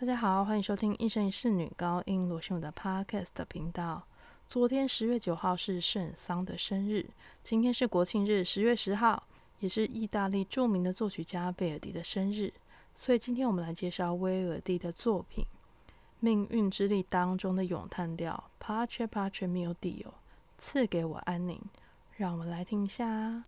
大家好，欢迎收听一生一世女高音罗秀的 Podcast 频道。昨天十月九号是圣桑的生日，今天是国庆日，十月十号也是意大利著名的作曲家贝尔迪的生日，所以今天我们来介绍威尔第的作品《命运之力》当中的咏叹调 Pace Pace mio Dio，赐给我安宁。让我们来听一下。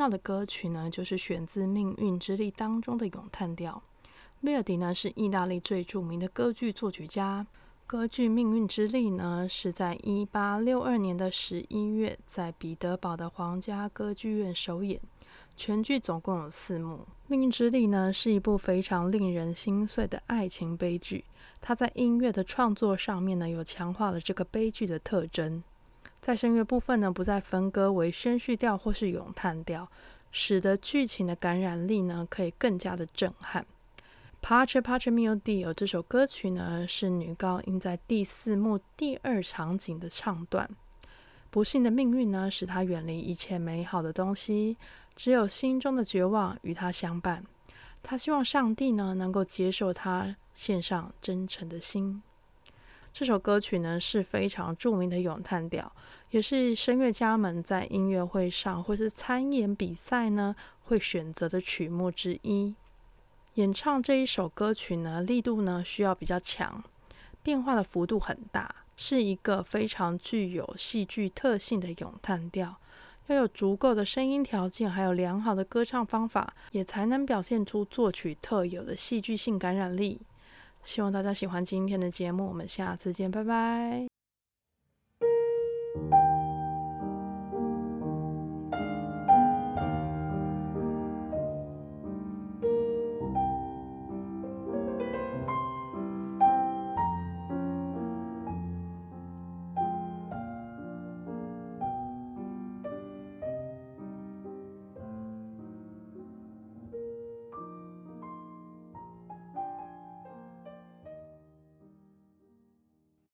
到的歌曲呢，就是选自《命运之力》当中的咏叹调。威尔迪呢是意大利最著名的歌剧作曲家。歌剧《命运之力》呢是在一八六二年的十一月在彼得堡的皇家歌剧院首演。全剧总共有四幕。《命运之力》呢是一部非常令人心碎的爱情悲剧。它在音乐的创作上面呢，有强化了这个悲剧的特征。在声乐部分呢，不再分割为宣叙调或是咏叹调，使得剧情的感染力呢可以更加的震撼。Pace Pace Mio Dio 这首歌曲呢，是女高音在第四幕第二场景的唱段。不幸的命运呢，使她远离一切美好的东西，只有心中的绝望与她相伴。她希望上帝呢能够接受她，献上真诚的心。这首歌曲呢是非常著名的咏叹调，也是声乐家们在音乐会上或是参演比赛呢会选择的曲目之一。演唱这一首歌曲呢，力度呢需要比较强，变化的幅度很大，是一个非常具有戏剧特性的咏叹调。要有足够的声音条件，还有良好的歌唱方法，也才能表现出作曲特有的戏剧性感染力。希望大家喜欢今天的节目，我们下次见，拜拜。